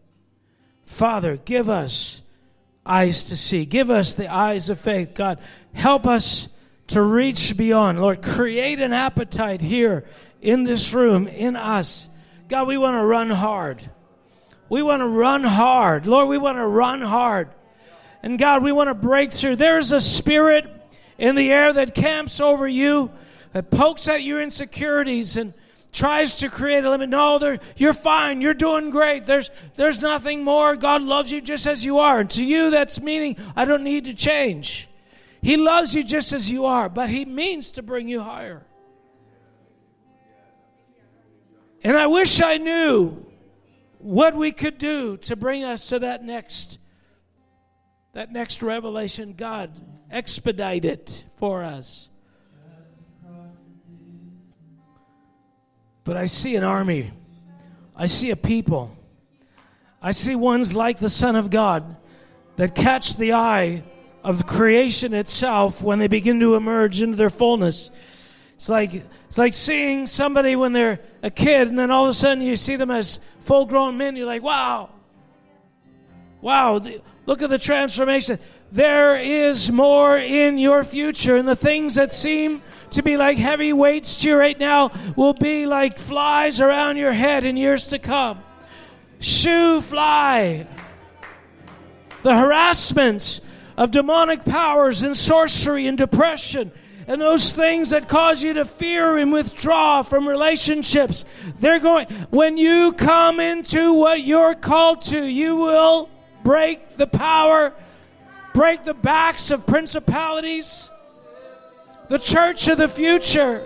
Speaker 1: Father, give us eyes to see. Give us the eyes of faith. God, help us to reach beyond. Lord, create an appetite here in this room, in us. God, we want to run hard. We want to run hard. Lord, we want to run hard. And God, we want to break through. There's a spirit in the air that camps over you, that pokes at your insecurities and tries to create a limit. No, there you're fine. You're doing great. There's, there's nothing more. God loves you just as you are. And to you, that's meaning I don't need to change. He loves you just as you are, but He means to bring you higher. And I wish I knew what we could do to bring us to that next that next revelation God expedite it for us. But I see an army. I see a people. I see ones like the Son of God that catch the eye of creation itself when they begin to emerge into their fullness. It's like it's like seeing somebody when they're a kid and then all of a sudden you see them as full grown men. You're like, wow. Wow, the, Look at the transformation. There is more in your future, and the things that seem to be like heavy weights to you right now will be like flies around your head in years to come. Shoo fly. The harassments of demonic powers and sorcery and depression and those things that cause you to fear and withdraw from relationships. They're going, when you come into what you're called to, you will break the power, break the backs of principalities. The church of the future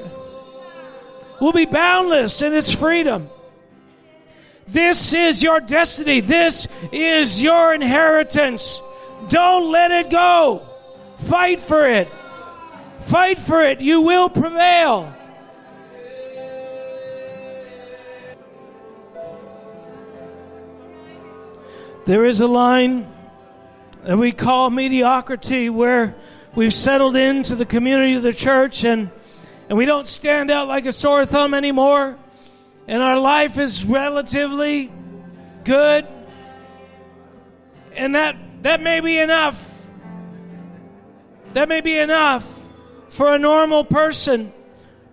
Speaker 1: will be boundless in its freedom. This is your destiny. This is your inheritance. Don't let it go. Fight for it. Fight for it. You will prevail. There is a line that we call mediocrity where we've settled into the community of the church and, and we don't stand out like a sore thumb anymore. And our life is relatively good. And that, that may be enough. That may be enough for a normal person,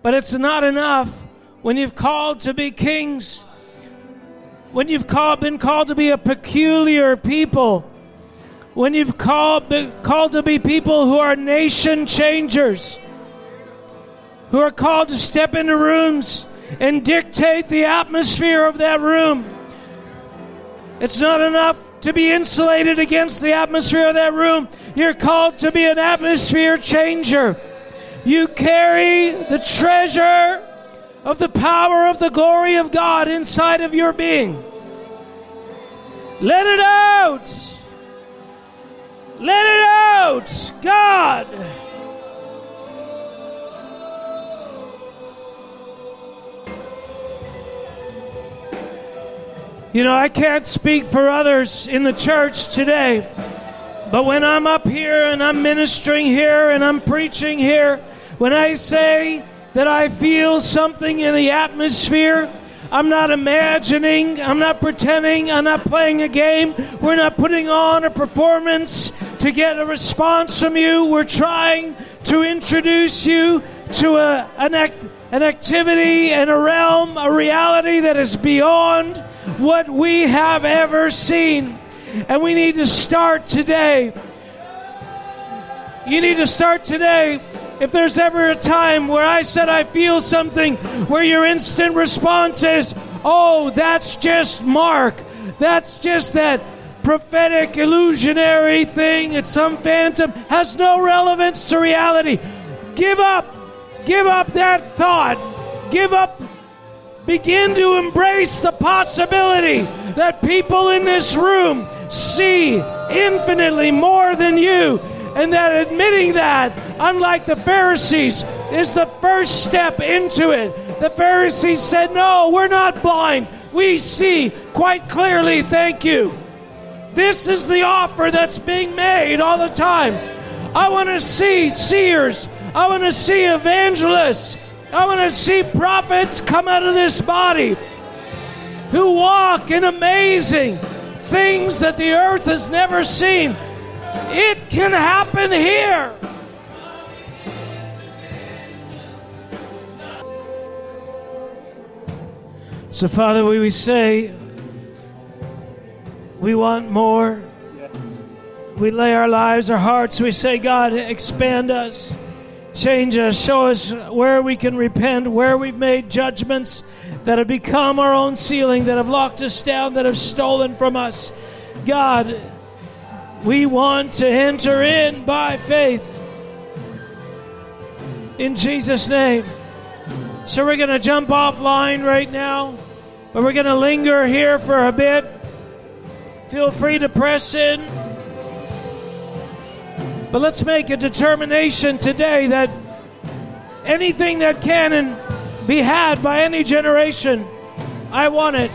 Speaker 1: but it's not enough when you've called to be kings, when you've called, been called to be a peculiar people, when you've called, called to be people who are nation changers, who are called to step into rooms and dictate the atmosphere of that room. It's not enough to be insulated against the atmosphere of that room. You're called to be an atmosphere changer. You carry the treasure of the power of the glory of God inside of your being. Let it out. Let it out. God. You know, I can't speak for others in the church today, but when I'm up here and I'm ministering here and I'm preaching here, when I say that I feel something in the atmosphere, I'm not imagining, I'm not pretending, I'm not playing a game. We're not putting on a performance to get a response from you. We're trying to introduce you to a, an, act, an activity and a realm, a reality that is beyond what we have ever seen. And we need to start today. You need to start today if there's ever a time where I said I feel something, where your instant response is, oh, that's just Mark. That's just that prophetic illusionary thing. It's some phantom. Has no relevance to reality. Give up. Give up that thought. Give up. Begin to embrace the possibility that people in this room see infinitely more than you and that admitting that, unlike the Pharisees, is the first step into it. The Pharisees said, No, we're not blind. We see quite clearly, thank you. This is the offer that's being made all the time. I want to see seers. I want to see evangelists. I want to see prophets come out of this body who walk in amazing things that the earth has never seen. It can happen here. So, Father, we say we want more. We lay our lives, our hearts. We say, God, expand us, change us, show us where we can repent, where we've made judgments that have become our own ceiling, that have locked us down, that have stolen from us. God, we want to enter in by faith. In Jesus' name. So we're going to jump offline right now, but we're going to linger here for a bit. Feel free to press in. But let's make a determination today that anything that can be had by any generation, I want it.